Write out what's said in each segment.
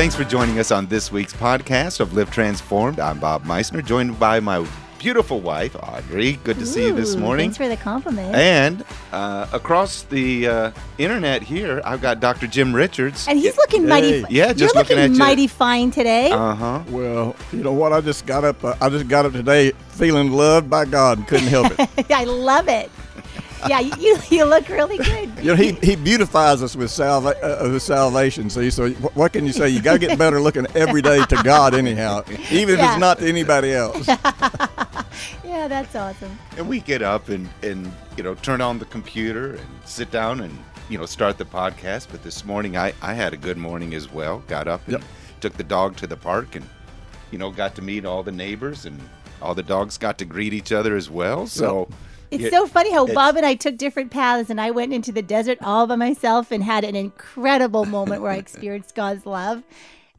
thanks for joining us on this week's podcast of Live Transformed. I'm Bob Meisner, joined by my beautiful wife, Audrey. Good to see you this morning. Thanks for the compliment. And uh, across the uh, internet here, I've got Dr. Jim Richards. And he's looking mighty. Hey. Yeah, You're just looking looking at you. mighty fine today. Uh huh. Well, you know what? I just got up. Uh, I just got up today feeling loved by God and couldn't help it. I love it. Yeah, you, you you look really good. you know, he, he beautifies us with, salva- uh, with salvation. See, so what can you say? You got to get better looking every day to God, anyhow, even if it's not to anybody else. Yeah, that's awesome. And we get up and, and, you know, turn on the computer and sit down and, you know, start the podcast. But this morning, I, I had a good morning as well. Got up and Yep. took the dog to the park and, you know, got to meet all the neighbors and all the dogs got to greet each other as well. So It's yeah, so funny how Bob and I took different paths, and I went into the desert all by myself and had an incredible moment where I experienced God's love.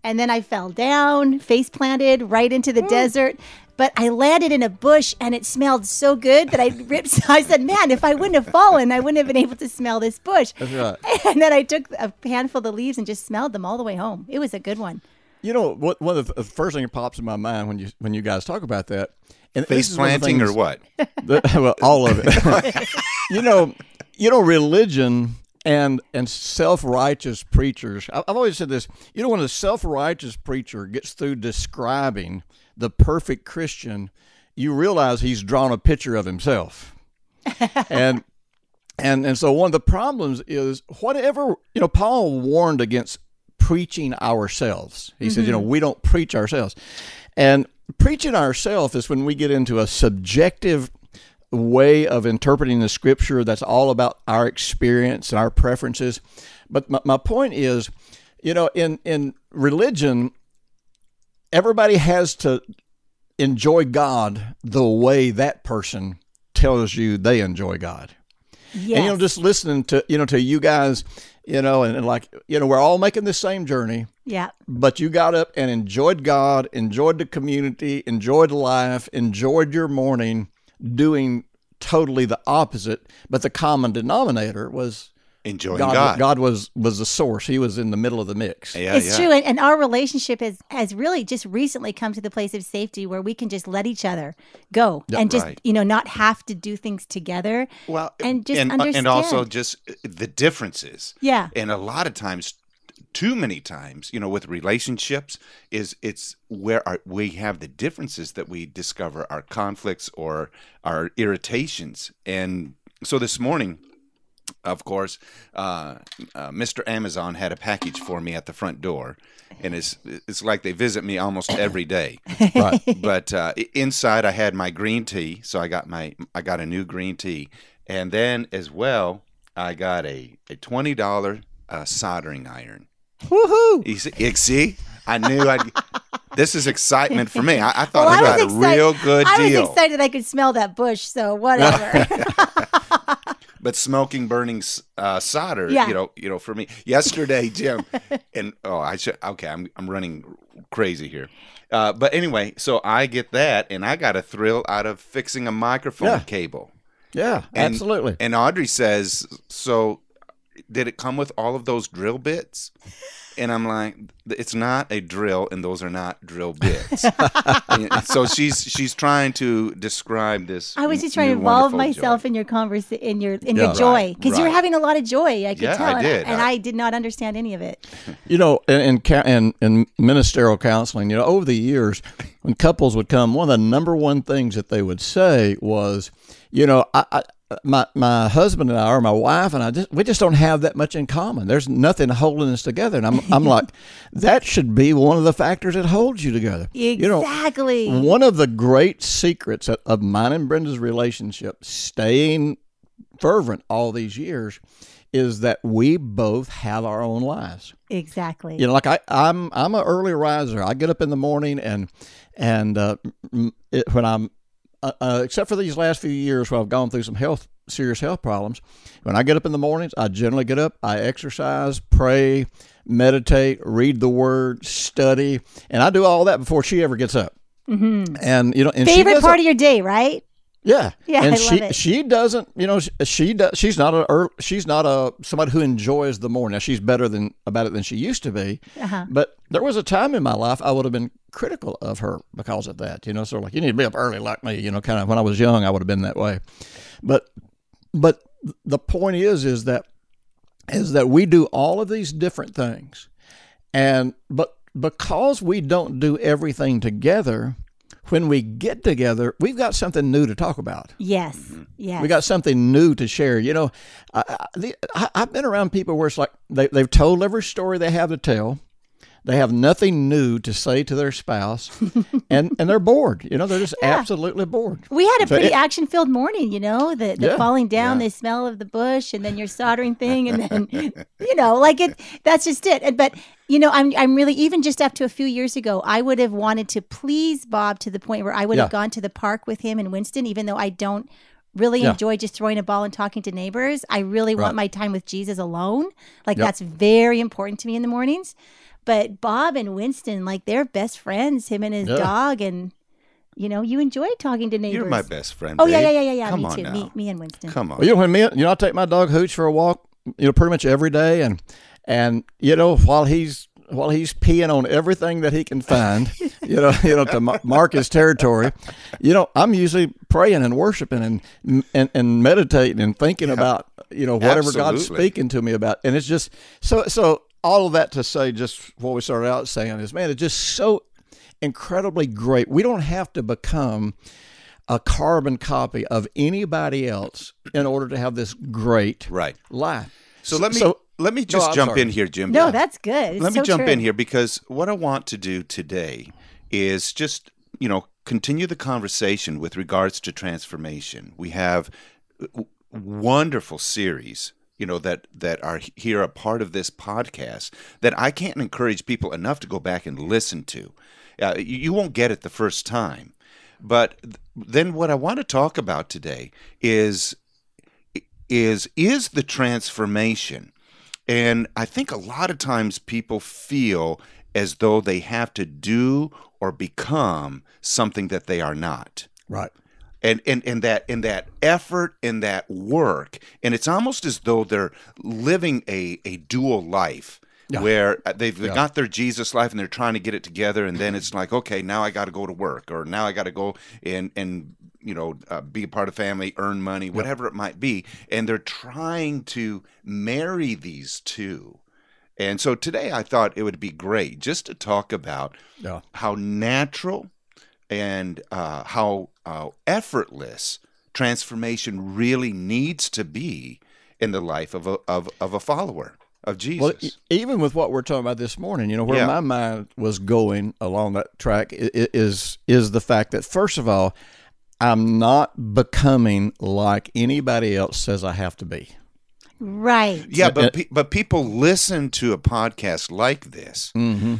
And then I fell down, face planted right into the mm. desert. But I landed in a bush and it smelled so good that I ripped. I said, Man, if I wouldn't have fallen, I wouldn't have been able to smell this bush. That's right. And then I took a handful of the leaves and just smelled them all the way home. It was a good one. You know, what, one of the the first thing that pops in my mind when you when you guys talk about that, and face is one of the planting or what? The- well, all of it. you know, you know, religion and and self righteous preachers. I- I've always said this. You know, when a self righteous preacher gets through describing the perfect Christian, you realize he's drawn a picture of himself, and. And and so one of the problems is whatever you know. Paul warned against preaching ourselves. He said, you know, mm-hmm. we don't preach ourselves, and preaching ourselves is when we get into a subjective way of interpreting the scripture that's all about our experience and our preferences. But my, my point is, you know, in in religion, everybody has to enjoy God the way that person tells you they enjoy God. Yes. And you know, just listening to you know to you guys, you know, and, and like you know, we're all making the same journey, yeah. but you got up and enjoyed God, enjoyed the community, enjoyed life, enjoyed your morning, doing totally the opposite. But the common denominator was Enjoying God. God. God, was was the source. He was in the middle of the mix. Yeah, it's yeah. true and, and our relationship has has really just recently come to the place of safety where we can just let each other go and just Right. you know not have to do things together Well, and just and, understand and also just uh, the differences. yeah and a lot of times too many times you know with relationships is it's where our, we have the differences that we discover our conflicts or our irritations and so this morning of course uh, uh, mr amazon had a package for me at the front door and it's it's like they visit me almost every day Right. but uh, inside I had my green tea, so I got my I got a new green tea, and then as well I got a a twenty dollar uh, soldering iron. Woohoo! You see, you see? I knew I'd. this is excitement for me. I, I thought well, I I got was a excited. real good I deal. was excited I could smell that bush, so whatever. but smoking burning uh, solder Yeah. you know you know for me yesterday jim and oh i should okay i'm, I'm running crazy here uh, but anyway so i get that and i got a thrill out of fixing a microphone Yeah. cable Yeah, And- absolutely. and audrey says so did it come with all of those drill bits and i'm like it's not a drill and those are not drill bits so she's she's trying to describe this I was just trying to involve myself joy. in your convers in your in Yeah. your joy Right, because you were having a lot of joy. I could Yeah, tell, I and, did. and I- I did not understand any of it. You know, in in, in in ministerial counseling, you know, over the years, when couples would come, one of the number one things that they would say was, you know, I, I my my husband and I, or my wife and I, just we just don't have that much in common. There's nothing holding us together, and I'm I'm like, that should be one of the factors that holds you together. You know, Exactly. one of the great secrets of- of mine and Brenda's relationship, staying fervent all these years, is that we both have our own lives. exactly. You know, like I, I'm I'm an early riser. I get up in the morning and and uh, it, when I'm uh, uh, except for these last few years where I've gone through some health serious health problems, when I get up in the mornings, I generally get up, I exercise, pray, meditate, read the Word, study, and I do all that before she ever gets up. Mm-hmm. And you know, and Favorite part of your day, right? Yeah, Yeah, and I she she doesn't, you know, she, she does. She's not a she's not a somebody who enjoys the morning. Now she's better than about it than she used to be. Uh-huh. But there was a time in my life I would have been critical of her because of that. You know, sort of like you need to be up early like me. You know, kind of when I was young, I would have been that way. But but the point is, is that is that we do all of these different things, and but because we don't do everything together, when we get together, we've got something new to talk about. Yes. Mm-hmm. Yes. We got something new to share. You know, I, I, the, I, I've been around people where it's like they, they've told every story they have to tell. They have nothing new to say to their spouse, and, and they're bored. You know, they're just absolutely bored. We had a So pretty it- action filled morning, you know, the, the Yeah. falling down, Yeah. the smell of the bush, and then your soldering thing, and then, you know, like it, that's just it. And- But, you know, I'm, I'm really, even just up to a few years ago, I would have wanted to please Bob to the point where I would have gone to the park with him in Winston, even though I don't really Yeah. enjoy just throwing a ball and talking to neighbors. I really Right. want my time with Jesus alone. Like, Yep. that's very important to me in the mornings. But Bob and Winston, like, they're best friends, him and his Yeah. dog. And, you know, you enjoy talking to neighbors. You're my best friend. Oh yeah, babe. yeah, yeah, yeah, yeah. Come me on too. now. Me, me and Winston. Come on. Well, you know, when me, you know, I take my dog Hooch for a walk, you know, pretty much every day, and and you know, while he's while he's peeing on everything that he can find, you know, you know, to mark his territory, you know, I'm usually praying and worshiping and and, and meditating and thinking about you know whatever God's speaking to me about, and it's just so so. All of that to say, just what we started out saying is, man, it's just so incredibly great. We don't have to become a carbon copy of anybody else in order to have this great Right. life. So let me So- let me just I'm jump sorry. in here, Jim. No, that's good. It's let me so jump true. in here because what I want to do today is just, you know, continue the conversation with regards to transformation. We have w- wonderful series, you know, that that are here a part of this podcast that I can't encourage people enough to go back and listen to. Uh, you, you won't get it the first time. But th- then what I want to talk about today is is is the transformation and I think a lot of times people feel as though they have to do or become something that they are not. Right. And, and and that and that effort and that work and it's almost as though they're living a, a dual life Yeah. where uh, they've Yeah. got their Jesus life and they're trying to get it together and then it's like okay now I got to go to work or now I got to go and and you know uh, be a part of family earn money whatever it might be and they're trying to marry these two and so today I thought it would be great just to talk about Yeah. how natural and uh, how uh, effortless transformation really needs to be in the life of a, of, of a follower of Jesus. Well, e- even with what we're talking about this morning, you know, where Yeah. my mind was going along that track i- i- is is the fact that first of all, I'm not becoming like anybody else says I have to be. Right. yeah, uh, but pe- but people listen to a podcast like this Mm-hmm.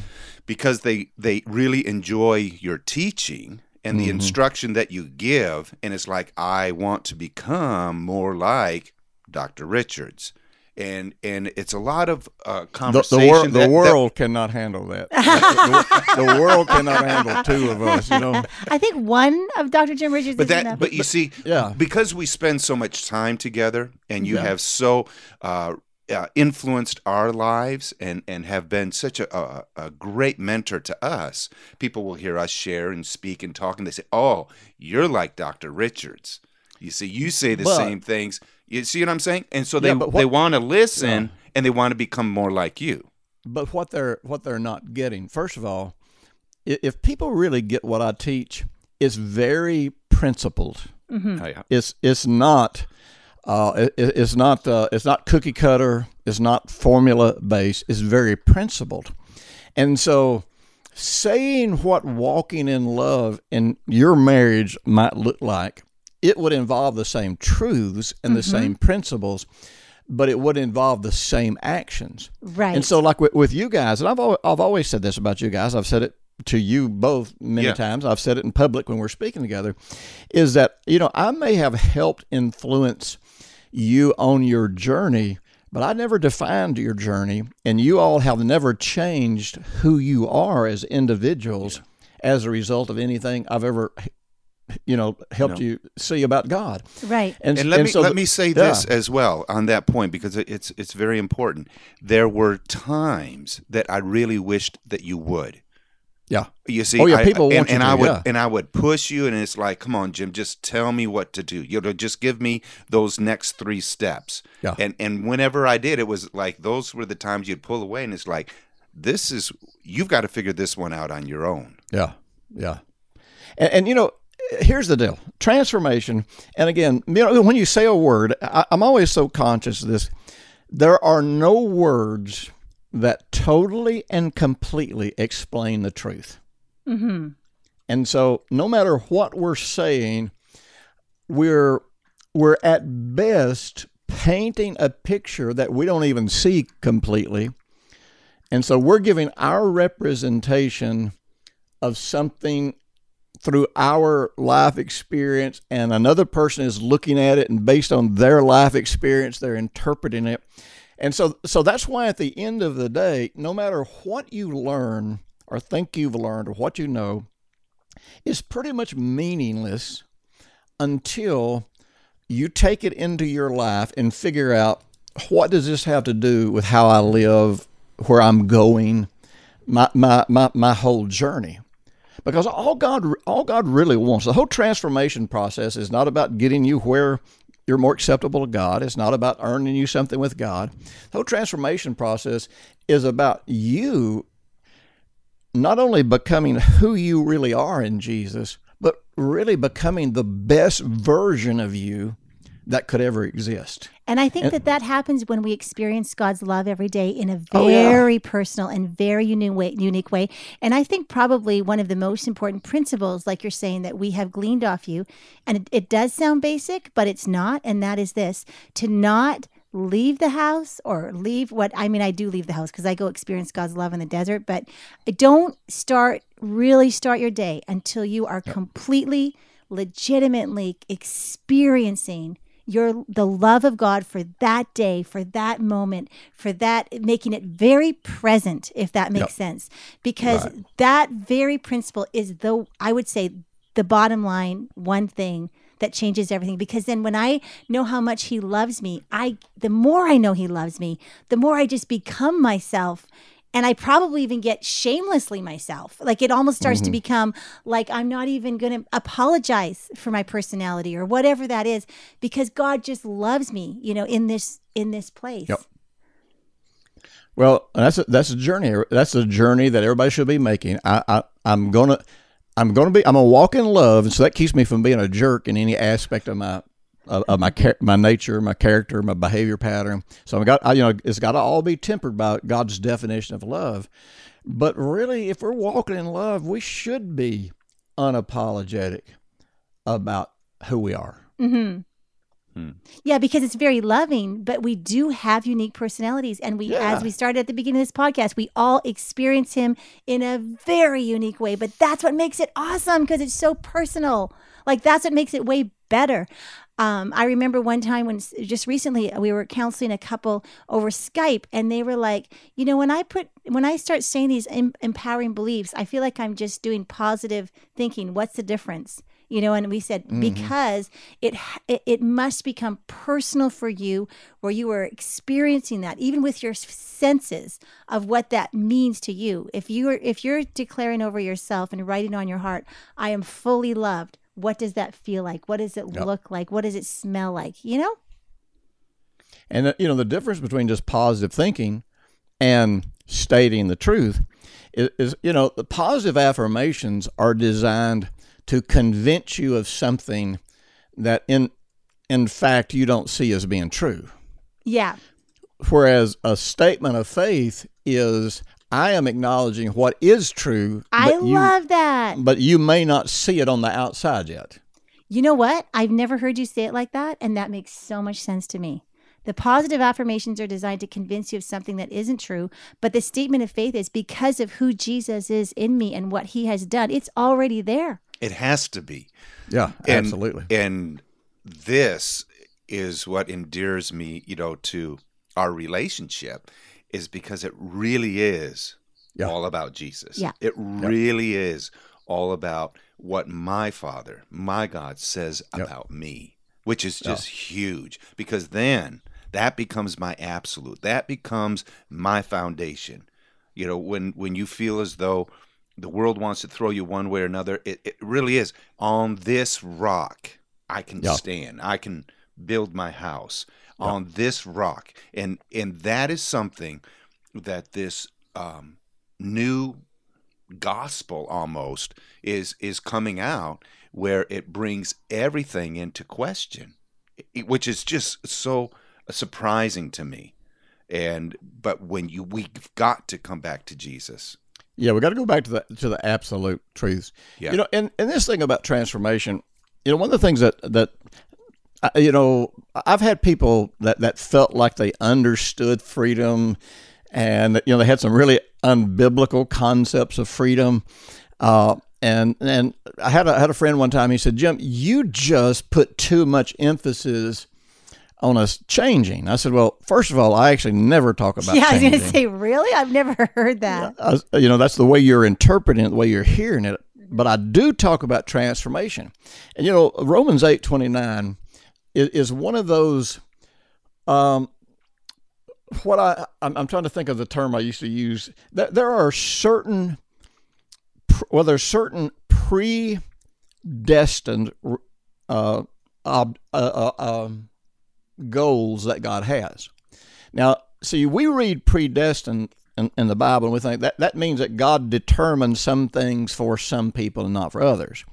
because they they really enjoy your teaching and Mm-hmm. the instruction that you give, and it's like I want to become more like Dr. Richards. And and it's a lot of uh, The, conversation. the, wor- that- the that- world cannot handle that. the, the world cannot handle two of us. You know. I think one of Dr. Jim Richards but is that enough. but you see Yeah. because we spend so much time together and you Yeah. have so uh, uh, influenced our lives and and have been such a, a, a great mentor to us people will hear us share and speak and talk and they say oh you're like dr richards you see you say the But- same things you see what i'm saying and so they Yeah, what- they want to listen and they want to become more like you But what they're what they're not getting, first of all, if people really get what I teach, it's very principled. Mm-hmm. Oh, yeah. It's it's not uh, it, it's not uh, it's not cookie cutter. It's not formula based. It's very principled, and so saying what walking in love in your marriage might look like, it would involve the same truths and the same principles, but it would involve the same actions. right. And so, like with, with you guys, and I've always, I've always said this about you guys. I've said it to you both many Yeah. times. I've said it in public when we're speaking together. Is that you know I may have helped influence you on your journey, but I never defined your journey, and you all have never changed who you are as individuals as a result of anything I've ever you know helped No. you see about God. Right. And, And let me so let the- me say yeah. this as well on that point because it's it's very important. There were times that I really wished that you would. Yeah. You see, Oh, yeah, I- people and, you and to, I would yeah. and I would push you, and it's like, come on, Jim, just tell me what to do. You know, just give me those next three steps. Yeah. And and whenever I did, it was like those were the times you'd pull away, and it's like, this is you've got to figure this one out on your own. Yeah, yeah. And, and you know, here's the deal: transformation. And again, you know, when you say a word, I, I'm always so conscious of this. There are no words that totally and completely explain the truth. Mm-hmm. And so, no matter what we're saying, we're we're at best painting a picture that we don't even see completely. And so, we're giving our representation of something through our life experience, and another person is looking at it, and based on their life experience, they're interpreting it. And so, so that's why at the end of the day, no matter what you learn or think you've learned or what you know, is pretty much meaningless until you take it into your life and figure out what does this have to do with how I live, where I'm going, my my my, my whole journey. Because all God all God really wants, the whole transformation process is not about getting you where you're more acceptable to God. It's not about earning you something with God. The whole transformation process is about you not only becoming who you really are in Jesus, but really becoming the best version of you that could ever exist. And I think that that happens when we experience God's love every day in a Oh, yeah. very personal and very unique way, unique way. And I think probably one of the most important principles, like you're saying, that we have gleaned off you, and it, it does sound basic, but it's not. And that is this to not leave the house or leave what I mean, I do leave the house because I go experience God's love in the desert, but don't start really start your day until you are completely, legitimately experiencing your the love of God for that day, for that moment, for that making it very present, if that makes Yep. sense. Because that very principle is the I would say the bottom line one thing that changes everything because then when i know how much he loves me i the more i know he loves me the more i just become myself and i probably even get shamelessly myself like it almost starts to mm-hmm. become like i'm not even going to apologize for my personality or whatever that is because god just loves me you know in this in this place Yep. Well, that's a, that's a journey. That's a journey that everybody should be making. I, I I'm gonna I'm gonna be I'm gonna walk in love, and so that keeps me from being a jerk in any aspect of my of, of my char- my nature, my character, my behavior pattern. So I got I, you know it's got to all be tempered by God's definition of love. But really, if we're walking in love, we should be unapologetic about who we are. Mm-hmm. Hmm. Yeah, because it's very loving, but we do have unique personalities. And we, Yeah. as we started at the beginning of this podcast, we all experience him in a very unique way. But that's what makes it awesome because it's so personal. Like, that's what makes it way better. Um, I remember one time when just recently we were counseling a couple over Skype, and they were like, you know, when I put when I start saying these em- empowering beliefs, I feel like I'm just doing positive thinking. What's the difference? You know, and we said because it, it it must become personal for you, where you are experiencing that, even with your senses of what that means to you. If you are if you're declaring over yourself and writing on your heart, I am fully loved. What does that feel like? What does it look like? What does it smell like? You know? And uh, you know the difference between just positive thinking and stating the truth is, is you know the positive affirmations are designed to convince you of something that in in fact you don't see as being true. Yeah. Whereas a statement of faith is I am acknowledging what is true, I but you, love that. but you may not see it on the outside yet. You know what? I've never heard you say it like that, and that makes so much sense to me. The positive affirmations are designed to convince you of something that isn't true, but the statement of faith is because of who Jesus is in me and what he has done. It's already there. It has to be. Yeah, And- absolutely. And this is what endears me, you know, to our relationship is because it really is Yeah. all about Jesus. Yeah. It really is all about what my Father, my God, says about me, which is just huge because then that becomes my absolute. That becomes my foundation. You know, when when you feel as though the world wants to throw you one way or another, it, it really is on this rock I can Yeah. stand. I can build my house on this rock, and and that is something that this um, new gospel almost is is coming out where it brings everything into question which is just so surprising to me and but when you we've got to come back to jesus Yeah, we got to go back to the to the absolute truths. Yeah. You know, and, and this thing about transformation, you know, one of the things that that you know, I've had people that that felt like they understood freedom, and you know, they had some really unbiblical concepts of freedom. Uh, and and I had a, I had a friend one time. He said, "Jim, you just put too much emphasis." On us changing, I said. Well, first of all, I actually never talk about. yeah, I was going to say, really? I've never heard that. Uh, you know that's the way you're interpreting it the way you're hearing it but i do talk about transformation and you know romans 8 29 is, one of those um what i I'm, I'm trying to think of the term i used to use. There, there are certain well there's certain predestined uh, ob, uh, uh, um, goals that god has. Now, see, we read predestined in, in the Bible, and we think that that means that God determined some things for some people and not for others.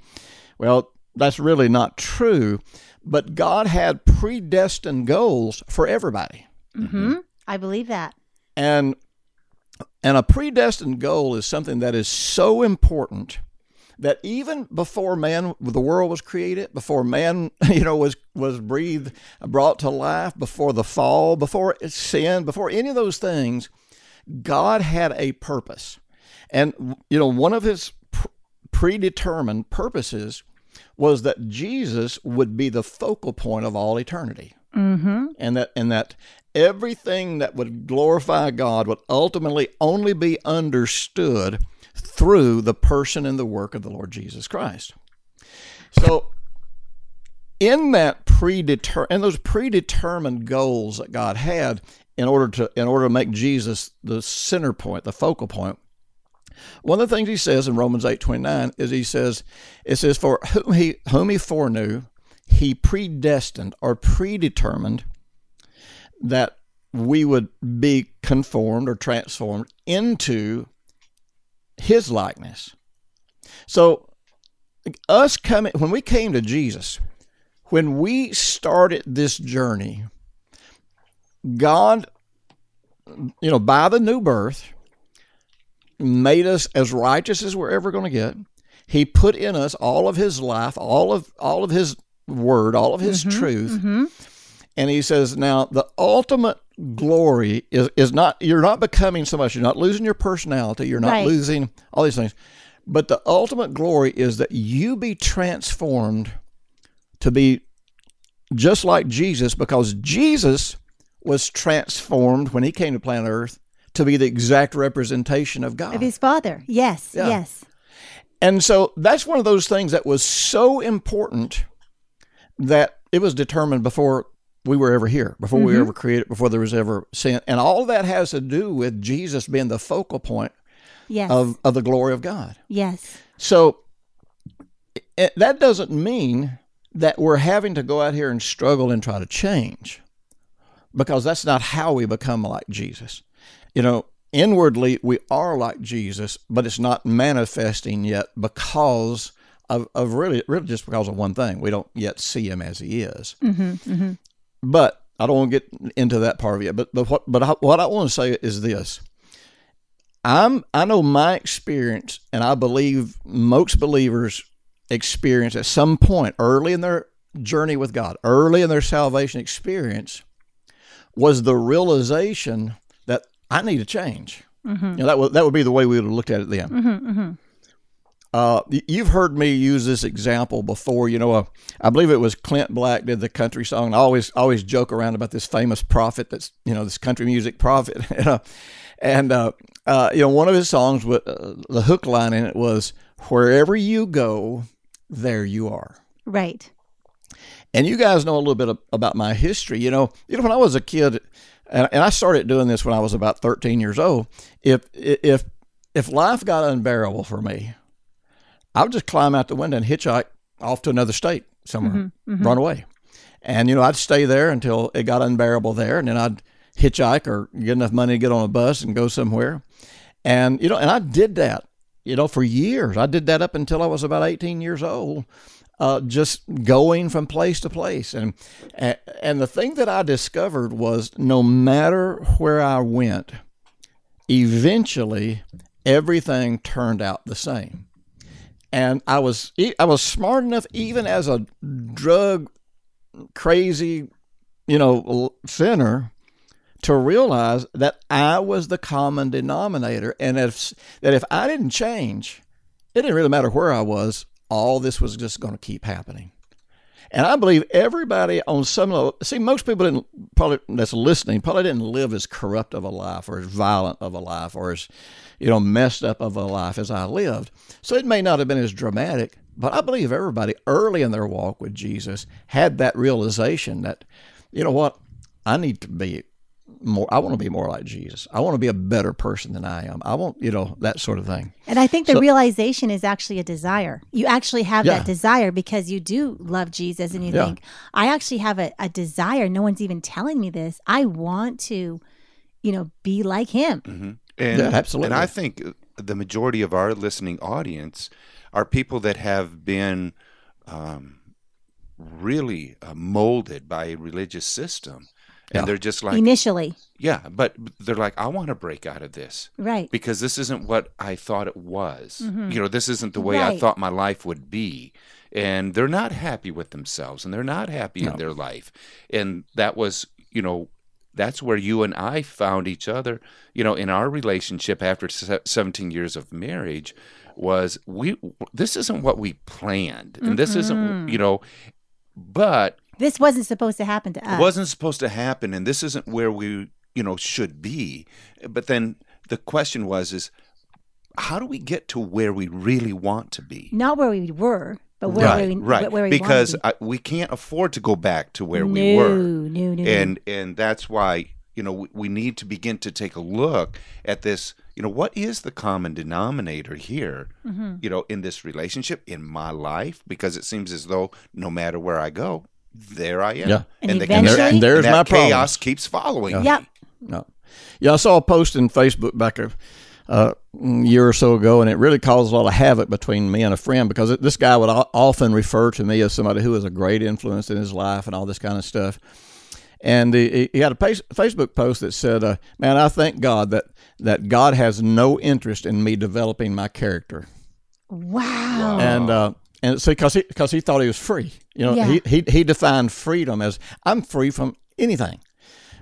Well, that's really not true, but God had predestined goals for everybody. hmm I believe that. And and a predestined goal is something that is so important that even before man the world was created, before man you know was was breathed, brought to life, before the fall, before sin, before any of those things, God had a purpose. And you know, one of his predetermined purposes was that Jesus would be the focal point of all eternity Mm-hmm. and that and that everything that would glorify God would ultimately only be understood through the person and the work of the Lord Jesus Christ. So in that predeter in those predetermined goals that God had in order to in order to make Jesus the center point, the focal point, one of the things he says in Romans 8:29 is he says it says for whom he whom he foreknew he predestined or predetermined that we would be conformed or transformed into his likeness. So us coming when we came to Jesus, when we started this journey, God you know, by the new birth, made us as righteous as we're ever going to get. He put in us all of his life, all of all of his word, all of his mm-hmm, truth. Mm-hmm. And he says, now the ultimate glory is, is not you're not becoming so much, you're not losing your personality, you're not Right. losing all these things. But the ultimate glory is that you be transformed to be just like Jesus because Jesus was transformed when he came to planet Earth to be the exact representation of God. Of his father. Yes. Yeah. Yes. And so that's one of those things that was so important that it was determined before we were ever here, before we were ever created, before there was ever sin. And all that has to do with Jesus being the focal point Yes. of, of the glory of God. yes. So it, that doesn't mean that we're having to go out here and struggle and try to change because that's not how we become like Jesus. You know, inwardly we are like Jesus, but it's not manifesting yet because of, of really, really just because of one thing. We don't yet see him as he is. Mm-hmm, mm-hmm. But I don't want to get into that part of it. But but what but I, what I want to say is this: I'm I know my experience, and I believe most believers experience at some point early in their journey with God, early in their salvation experience, was the realization I need a change. You know, that would that would be the way we would have looked at it then. uh, you've heard me use this example before. You know, uh, I believe it was Clint Black did the country song. I always always joke around about this famous prophet that's you know this country music prophet, and uh, uh, you know one of his songs with uh, the hook line in it was "Wherever you go, there you are." Right. And you guys know a little bit of, about my history. You know, you know when I was a kid, and, and I started doing this when I was about 13 years old. If if if life got unbearable for me, I would just climb out the window and hitchhike off to another state somewhere, mm-hmm, mm-hmm. run away. And, you know, I'd stay there until it got unbearable there. And then I'd hitchhike or get enough money to get on a bus and go somewhere. And, you know, and I did that, you know, for years. I did that up until I was about 18 years old. Uh, just going from place to place, and and the thing that I discovered was no matter where I went, eventually everything turned out the same and I was I was smart enough, even as a drug crazy, you know, sinner, to realize that I was the common denominator, and if that if I didn't change, it didn't really matter where I was. All this was just going to keep happening. And I believe everybody on some level, see, most people didn't probably that's listening probably didn't live as corrupt of a life or as violent of a life or as, you know, messed up of a life as I lived. So it may not have been as dramatic, but I believe everybody early in their walk with Jesus had that realization that, you know what, I need to be more I want to be more like Jesus. I want to be a better person than I am. I want, you know, that sort of thing. And I think the So- realization is actually a desire. You actually have Yeah. that desire because you do love Jesus and you Yeah. think, I actually have a, a desire. No one's even telling me this. I want to, you know, be like him. And, Yeah, absolutely. And I think the majority of our listening audience are people that have been um, really uh, molded by a religious system. And Yeah. they're just like, Initially. yeah, but they're like, I want to break out of this Right. because this isn't what I thought it was. Mm-hmm. You know, this isn't the way I thought my life would be. And they're not happy with themselves and they're not happy in their life. And that was, you know, that's where you and I found each other, you know, in our relationship after 17 years of marriage was we this isn't what we planned and this isn't mm-hmm. you know but This wasn't supposed to happen to us. it wasn't supposed to happen and this isn't where we you know should be but then the question was is how do we get to where we really want to be Not where we were, but where right we right where we because wanted I, we can't afford to go back to where be. we were No, no, no. and and that's why you know we, we need to begin to take a look at this you know what is the common denominator here Mm-hmm. you know in this relationship in my life because it seems as though no matter where i go there i am Yeah. And the eventually- chaos- And there's that my problem. chaos keeps following Yep. me. No. Yeah, I saw a post in Facebook back a uh, year or so ago, and it really caused a lot of havoc between me and a friend because it, this guy would o- often refer to me as somebody who was a great influence in his life and all this kind of stuff. And he, he had a pas- Facebook post that said, uh, "Man, I thank God that that God has no interest in me developing my character." wow. and uh, and so because he because he thought he was free, you know, Yeah. he, he he defined freedom as I'm free from anything.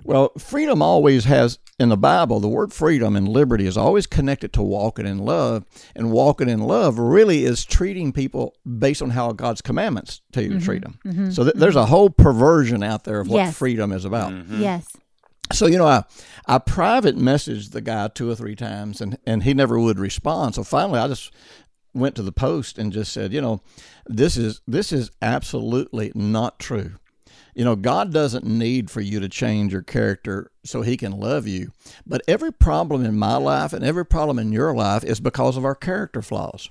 Well, freedom always has in the Bible the word freedom and liberty is always connected to walking in love, and walking in love really is treating people based on how God's commandments tell you to mm-hmm. treat them. Mm-hmm. So th- there's mm-hmm. a whole perversion out there of what Yes. freedom is about. Yes. So you know, I I private messaged the guy two or three times, and and he never would respond. So finally, I just went to the post and just said, you know, this is this is absolutely not true. You know, God doesn't need for you to change your character so He can love you. But every problem in my life and every problem in your life is because of our character flaws.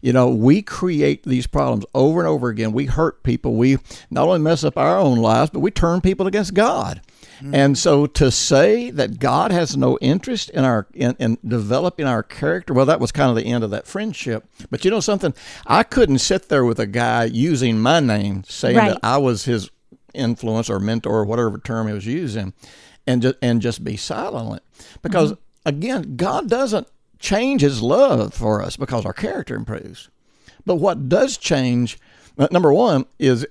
You know, we create these problems over and over again. We hurt people. We not only mess up our own lives, but we turn people against God. Hmm. And so to say that God has no interest in our in, in developing our character, well, that was kind of the end of that friendship. But you know something, I couldn't sit there with a guy using my name, saying Right. that I was his influence or mentor or whatever term he was using, and just and just be silent. Because mm-hmm. again, God doesn't change His love for us because our character improves. But what does change, number one, is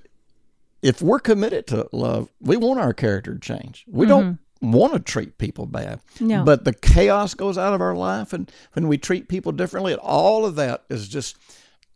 if we're committed to love, we want our character to change. We don't mm-hmm. want to treat people bad. No. But the chaos goes out of our life, and when we treat people differently, all of that is just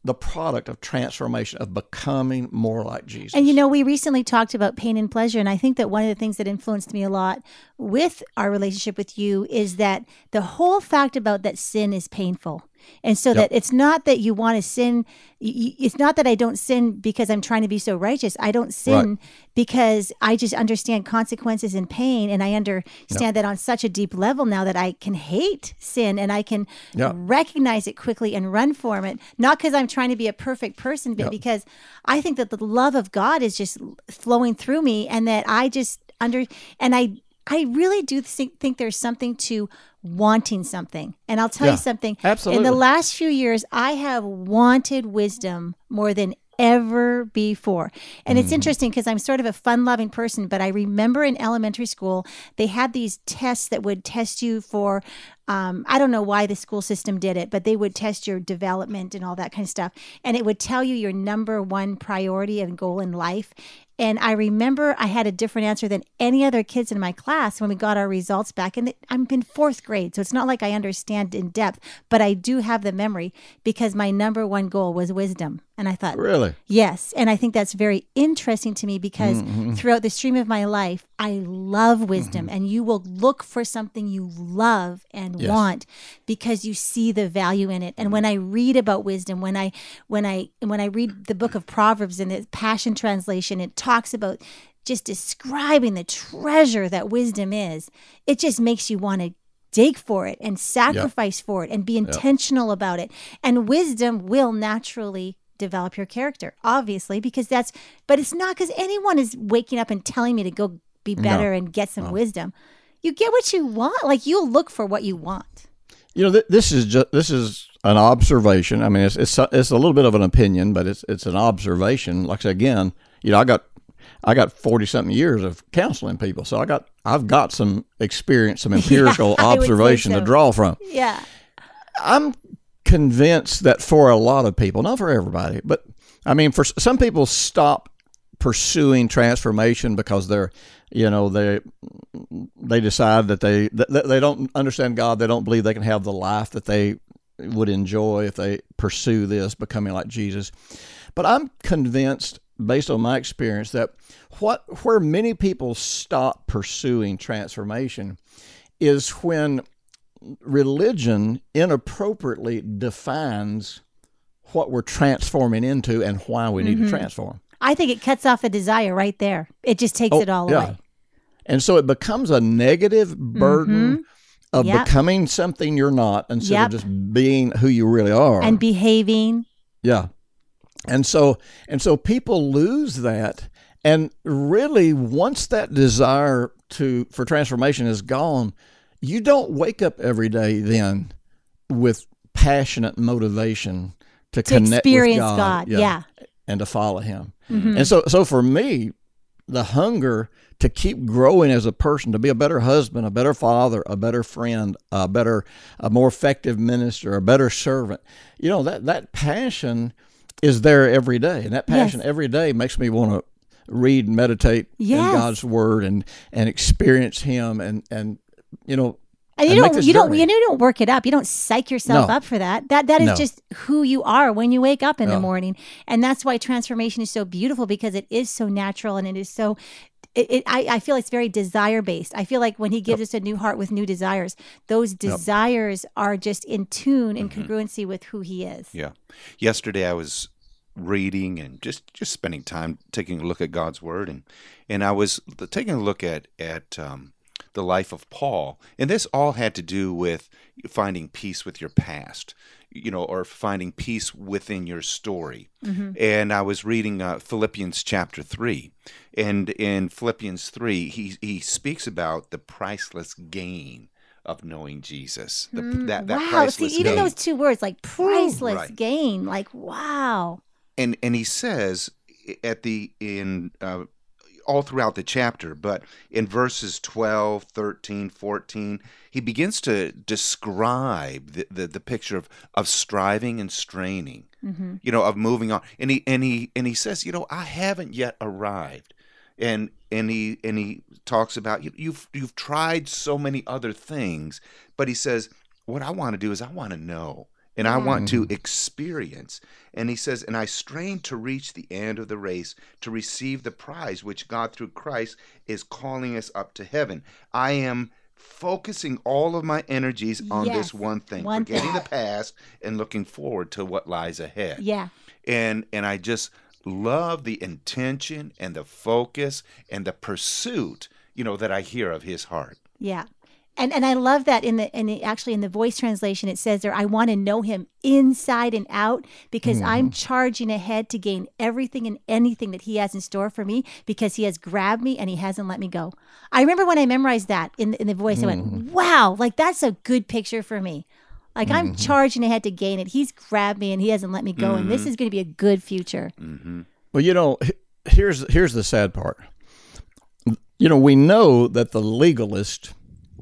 the product of transformation, of becoming more like Jesus. And you know, we recently talked about pain and pleasure. And I think that one of the things that influenced me a lot with our relationship with you is that the whole fact about that sin is painful. And so that it's not that you want to sin. It's not that I don't sin because I'm trying to be so righteous. I don't sin because I just understand consequences and pain. And I understand that on such a deep level now that I can hate sin and I can Yeah. recognize it quickly and run from it. Not because I'm trying to be a perfect person, but because I think that the love of God is just flowing through me and that I just under, and I, I really do think, think there's something to wanting something. And I'll tell Yeah, you something. Absolutely. In the last few years, I have wanted wisdom more than ever before. And Mm-hmm. it's interesting because I'm sort of a fun loving person, but I remember in elementary school, they had these tests that would test you for, um, I don't know why the school system did it, but they would test your development and all that kind of stuff. And it would tell you your number one priority and goal in life. And I remember I had a different answer than any other kids in my class when we got our results back. And I'm in fourth grade, so it's not like I understand in depth, but I do have the memory because my number one goal was wisdom. And I thought, really, Yes. And I think that's very interesting to me because Mm-hmm. mm-hmm. throughout the stream of my life, I love wisdom mm-hmm. and you will look for something you love and Yes. want because you see the value in it. And mm-hmm. when I read about wisdom, when I when I when I read the book of Proverbs in the Passion Translation, it talks about just describing the treasure that wisdom is. It just makes you want to dig for it and sacrifice for it and be intentional about it. And wisdom will naturally develop your character, obviously, because that's, but it's not because anyone is waking up and telling me to go be better and get some wisdom. You get what you want. Like you'll look for what you want. you know, th- this is just this is an observation. I mean, it's it's it's a little bit of an opinion, but it's it's an observation. Like I said again, you know, I got I got forty something years of counseling people, so I got I've got some experience, some empirical say observation so. to draw from. Yeah. I'm convinced that for a lot of people, not for everybody, but I mean, for some people, stop pursuing transformation because they're, you know, they they decide that they that they don't understand God. They don't believe they can have the life that they would enjoy if they pursue this, becoming like Jesus. But I'm convinced, based on my experience, that what where many people stop pursuing transformation is when religion inappropriately defines what we're transforming into and why we need to mm-hmm. transform. I think it cuts off a desire right there. It just takes oh, it all Oh, yeah. away. And so it becomes a negative mm-hmm. burden of Yep. becoming something you're not instead Yep. of just being who you really are. And behaving. Yeah. And so and so people lose that and really once that desire to for transformation is gone, you don't wake up every day then with passionate motivation to, To connect experience with God, God. Yeah. and to follow him. Mm-hmm. And so so for me, the hunger to keep growing as a person, to be a better husband, a better father, a better friend, a better, a more effective minister, a better servant. You know that that passion is there every day, and that passion Yes. every day makes me want to read and meditate Yes. in God's Word and and experience Him and and you know. And you and don't you don't you know, you don't work it up. You don't psych yourself No. up for that. That that is No. just who you are when you wake up in the morning. And that's why transformation is so beautiful because it is so natural and it is so it, it I, I feel it's very desire based. I feel like when he gives us a new heart with new desires, those desires are just in tune in congruency with who he is. Yeah. Yesterday I was reading and just just spending time taking a look at God's word and and I was taking a look at at um, the life of Paul and this all had to do with finding peace with your past you know or finding peace within your story and I was reading uh, Philippians chapter 3 and in Philippians 3 he he speaks about the priceless gain of knowing Jesus the, that that wow. See, even gain. those two words like priceless Right. gain, like wow. and and he says at the in uh, all throughout the chapter but in verses 12 13 14 he begins to describe the, the, the picture of, of striving and straining mm-hmm. you know of moving on. And he and he and he says you know i haven't yet arrived. And and he and he talks about you, you've you've tried so many other things. But he says what i want to do is i want to know and I want to mm. experience. And he says, And I strain to reach the end of the race to receive the prize which God through Christ is calling us up to heaven. I am focusing all of my energies on Yes, this one thing, one forgetting thing. the past and looking forward to what lies ahead Yeah. and and I just love the intention and the focus and the pursuit, you know, that I hear of his heart. Yeah. And and I love that in the in the actually in the voice translation it says there I want to know him inside and out because hmm. I'm charging ahead to gain everything and anything that he has in store for me because he has grabbed me and he hasn't let me go. I remember when I memorized that in in the voice I went, hmm. "Wow, like that's a good picture for me." Like I'm mm-hmm. charging ahead to gain it. He's grabbed me and he hasn't let me go and this mm-hmm. is going to be a good future. Mm-hmm. Well, you know, h- here's here's the sad part. You know, we know that the legalist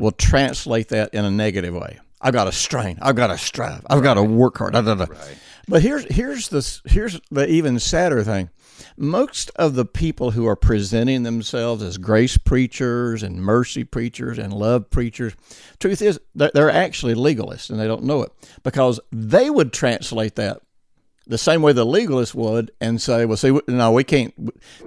will translate that in a negative way. I've got to strain. I've got to strive. I've got to work hard. Da, da, da. But here's here's the here's the even sadder thing. Most of the people who are presenting themselves as grace preachers and mercy preachers and love preachers, truth is they're actually legalists and they don't know it because they would translate that the same way the legalists would and say, well, see, no, we can't,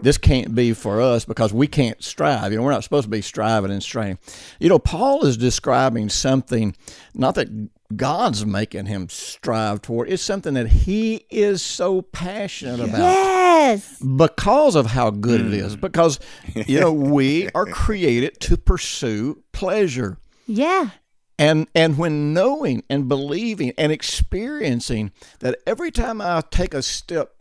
this can't be for us because we can't strive. You know, we're not supposed to be striving and straining. You know, Paul is describing something, not that God's making him strive toward, it's something that he is so passionate about Yes. because of how good it is. Mm. Because, you know, we are created to pursue pleasure. Yeah. And and when knowing and believing and experiencing that every time I take a step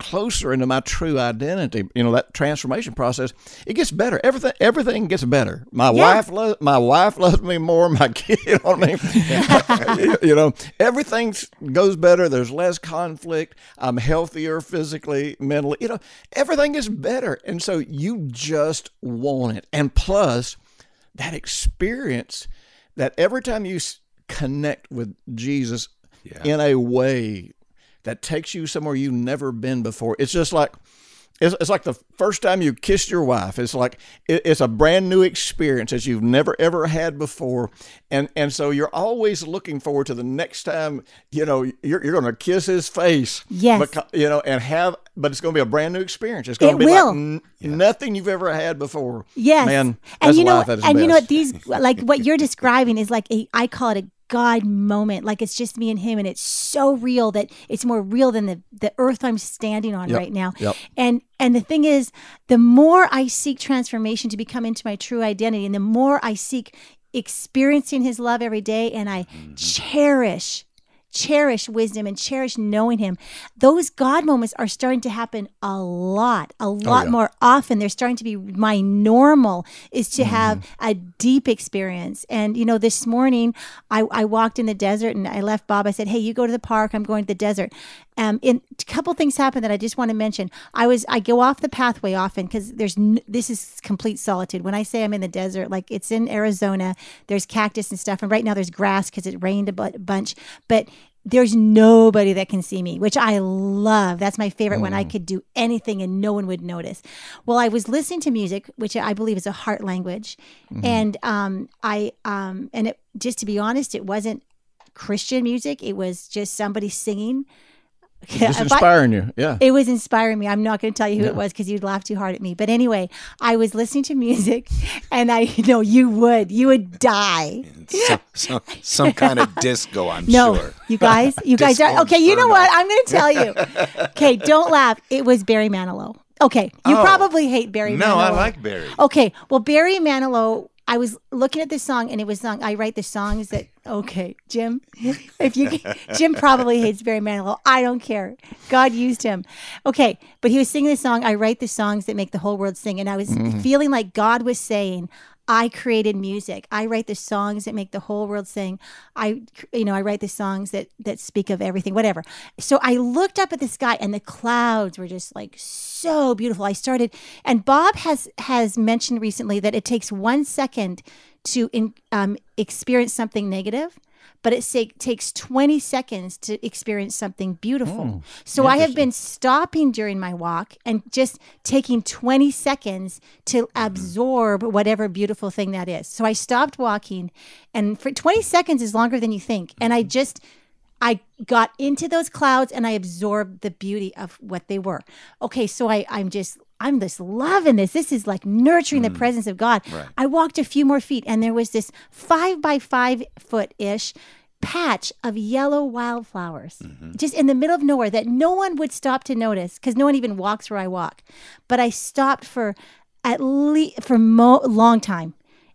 closer into my true identity, you know that transformation process, it gets better. Everything everything gets better. My Yeah. wife loves my wife loves me more. My kid, you know what I mean? you know, everything goes better. There's less conflict. I'm healthier physically, mentally. You know, everything is better, and so you just want it. And plus, that experience that every time you connect with Jesus in a way that takes you somewhere you've never been before, it's just like it's, it's like the first time you kissed your wife. It's like it, it's a brand new experience that you've never ever had before, and and so you're always looking forward to the next time you know you're, you're going to kiss his face. Yes. Becau- you know, and have, but it's going to be a brand new experience. It's going It to be will. like n- nothing you've ever had before. Yes. man, and that's you know, life at its and you know what these like what you're describing is like a I call it a God moment. Like it's just me and him, and it's so real that it's more real than the the earth I'm standing on Yep. right now. Yep. And and the thing is, the more I seek transformation to become into my true identity, and the more I seek experiencing His love every day, and I mm-hmm. cherish cherish wisdom and cherish knowing him those god moments are starting to happen a lot a oh, lot yeah. more often. They're starting to be my normal is to have mm-hmm. a deep experience. And you know this morning I, I walked in the desert and i left bob. I said hey you go to the park. I'm going to the desert um, in, a couple things happened that I just want to mention. I was I go off the pathway often because there's n- this is complete solitude. When I say I'm in the desert, like it's in Arizona, there's cactus and stuff, and right now there's grass because it rained a bu- bunch, but there's nobody that can see me, which I love. That's my favorite when I could do anything and no one would notice. Well, I was listening to music, which I believe is a heart language, and um, I um, and it just to be honest, it wasn't Christian music. It was just somebody singing. Just If I- inspiring you. Yeah. it was inspiring me. I'm not going to tell you who it was because you'd laugh too hard at me. But anyway, I was listening to music, and I know you would, you would die. Some, some, some kind of disco, I'm No, sure. you guys, you guys are okay. You know what? I'm going to tell you. Okay, don't laugh. It was Barry Manilow. Okay, you Oh. probably hate Barry. No, I like Barry. Okay, well, Barry Manilow. I was looking at this song, and it was song. I write the songs that. Okay, Jim. If you, Jim probably hates Barry Manilow. I don't care. God used him. Okay, but he was singing this song. I write the songs that make the whole world sing, and I was mm-hmm. feeling like God was saying. I created music. I write the songs that make the whole world sing. I, you know, I write the songs that that speak of everything, whatever. So I looked up at the sky, and the clouds were just like so beautiful. I started, and Bob has has mentioned recently that it takes one second to in, um, experience something negative, but it say, takes 20 seconds to experience something beautiful. Hmm. so I have been stopping during my walk and just taking 20 seconds to hmm. absorb whatever beautiful thing that is. So I stopped walking, and for 20 seconds is longer than you think. And I mm-hmm. just I got into those clouds and I absorbed the beauty of what they were. Okay, so I, I'm just I'm just loving this. This is like nurturing the mm. presence of God. Right. I walked a few more feet and there was this five by five foot ish patch of yellow wildflowers mm-hmm. just in the middle of nowhere that no one would stop to notice because no one even walks where I walk. But I stopped for at least for mo- long time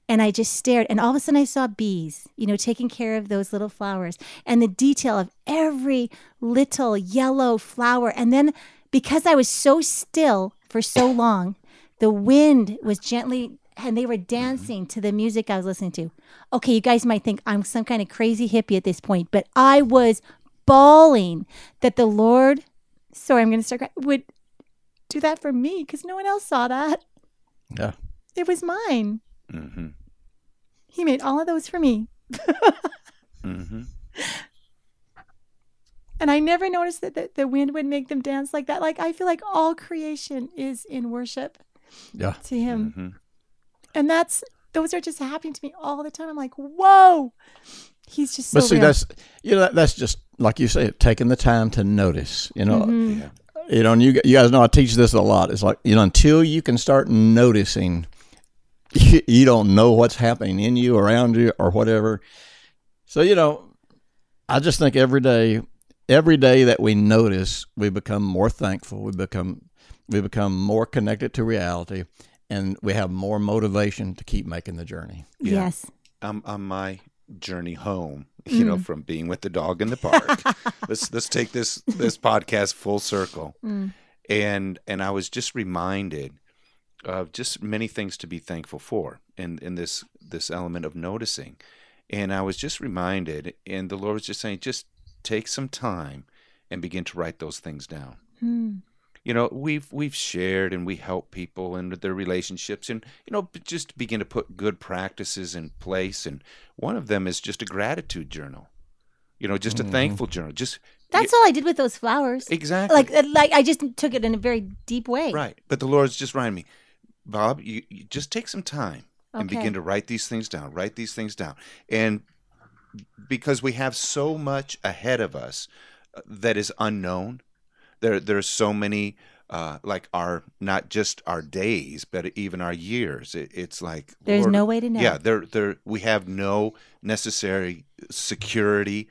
and I just stared and all of a sudden I saw bees, you know, taking care of those little flowers and the detail of every little yellow flower and then because I was so still for so long, the wind was gently and they were dancing to the music I was listening to. Okay, you guys might think I'm some kind of crazy hippie at this point, but I was bawling that the Lord, sorry, I'm going to start crying, would do that for me because no one else saw that. Yeah. It was mine. Mm-hmm. He made all of those for me. Mm-hmm. And I never noticed that the, the wind would make them dance like that. Like, I feel like all creation is in worship Yeah. to Him. Mm-hmm. And that's, those are just happening to me all the time. I'm like, whoa. He's just so But see, real. that's you know that's just like you say, taking the time to notice. You know, Mhm. Yeah. you know, and you you guys know I teach this a lot. It's like you know until you can start noticing, you, you don't know what's happening in you, around you, or whatever. So you know, I just think every day, every day that we notice, we become more thankful. We become we become more connected to reality, and we have more motivation to keep making the journey. Yeah. Yes. I'm on my journey home, you know, from being with the dog in the park. let's let's take this this podcast full circle. Mm. And and I was just reminded of just many things to be thankful for in in this this element of noticing. And I was just reminded and the Lord was just saying just take some time and begin to write those things down. Hmm. you know we've we've shared and we help people and their relationships and you know just begin to put good practices in place. And one of them is just a gratitude journal you know just a thankful journal just That's all I did with those flowers. exactly. Like, uh, like I just took it in a very deep way. right. But the lord's just reminding me bob you, you just take some time and begin to write these things down write these things down. And because we have so much ahead of us uh, that is unknown there there are so many uh, like our not just our days but even our years it, it's like There's Lord, no way to know. yeah there there we have no necessary security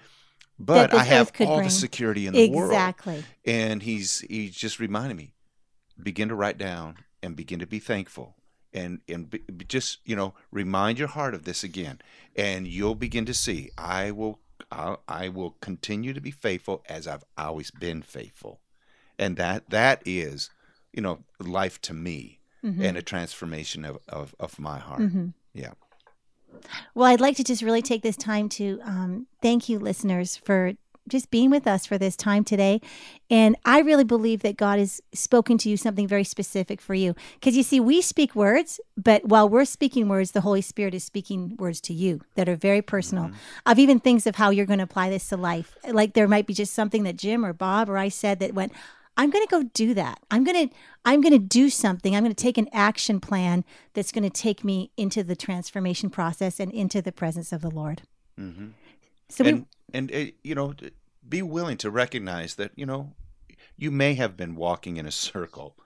but i have all bring. the security in the world Exactly. and he's he's just reminding me begin to write down and begin to be thankful and and be, just you know remind your heart of this again and you'll begin to see i will I'll, i will continue to be faithful as i've always been faithful and that that is you know life to me Mhm. and a transformation of of, of my heart Mhm. yeah Well, I'd like to just really take this time to um, thank you, listeners, for just being with us for this time today. And I really believe that God has spoken to you something very specific for you. Because you see, we speak words, but while we're speaking words, the Holy Spirit is speaking words to you that are very personal, of even things of how you're going to apply this to life. Like there might be just something that Jim or Bob or I said that went, I'm going to go do that. I'm going to I'm going to do something. I'm going to take an action plan that's going to take me into the transformation process and into the presence of the Lord. hmm So we and and uh, you know be willing to recognize that you know you may have been walking in a circle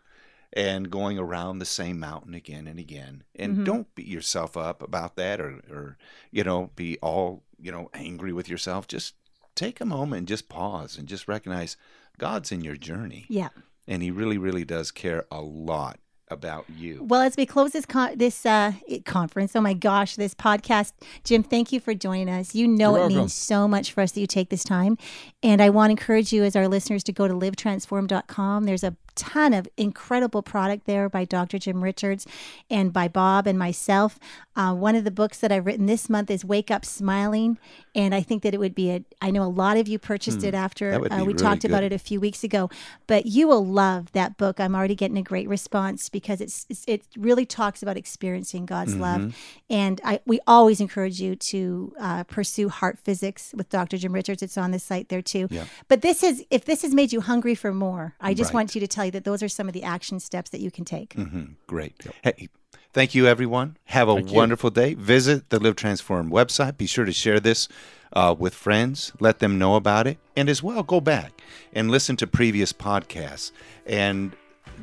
and going around the same mountain again and again and Mhm. don't beat yourself up about that or or you know be all you know angry with yourself just take a moment and just pause and just recognize God's in your journey yeah. and he really really does care a lot about you Well, as we close this con- this uh, conference, oh my gosh, this podcast, Jim, thank you for joining us. You know You're it welcome. means so much for us that you take this time, and I want to encourage you as our listeners to go to livetransform.com. There's a ton of incredible product there by Dr. Jim Richards and by Bob and myself. Uh, one of the books that I've written this month is Wake Up Smiling, and I think that it would be a. I know a lot of you purchased it after uh, we really talked about it a few weeks ago, but you will love that book. I'm already getting a great response because it's, it's it really talks about experiencing God's Mm-hmm. love, and I we always encourage you to uh, pursue Heart Physics with Dr. Jim Richards. It's on the site there too. Yeah. But this is if this has made you hungry for more, I just Right. want you to tell you that those are some of the action steps that you can take. hmm Great. Hey, thank you, everyone. Have a Thank you. wonderful day. Visit the Live Transform website. Be sure to share this uh, with friends, let them know about it, and as well go back and listen to previous podcasts and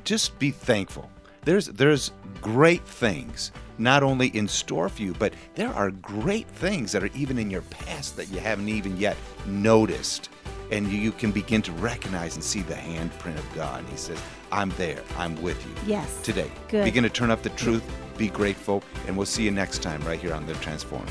just be thankful. There's there's great things not only in store for you, but there are great things that are even in your past that you haven't even yet noticed. And you, can begin to recognize and see the handprint of God. And He says, I'm there. I'm with you. Yes. Today. Good. Begin to turn up the truth, be grateful, and we'll see you next time right here on The Transform.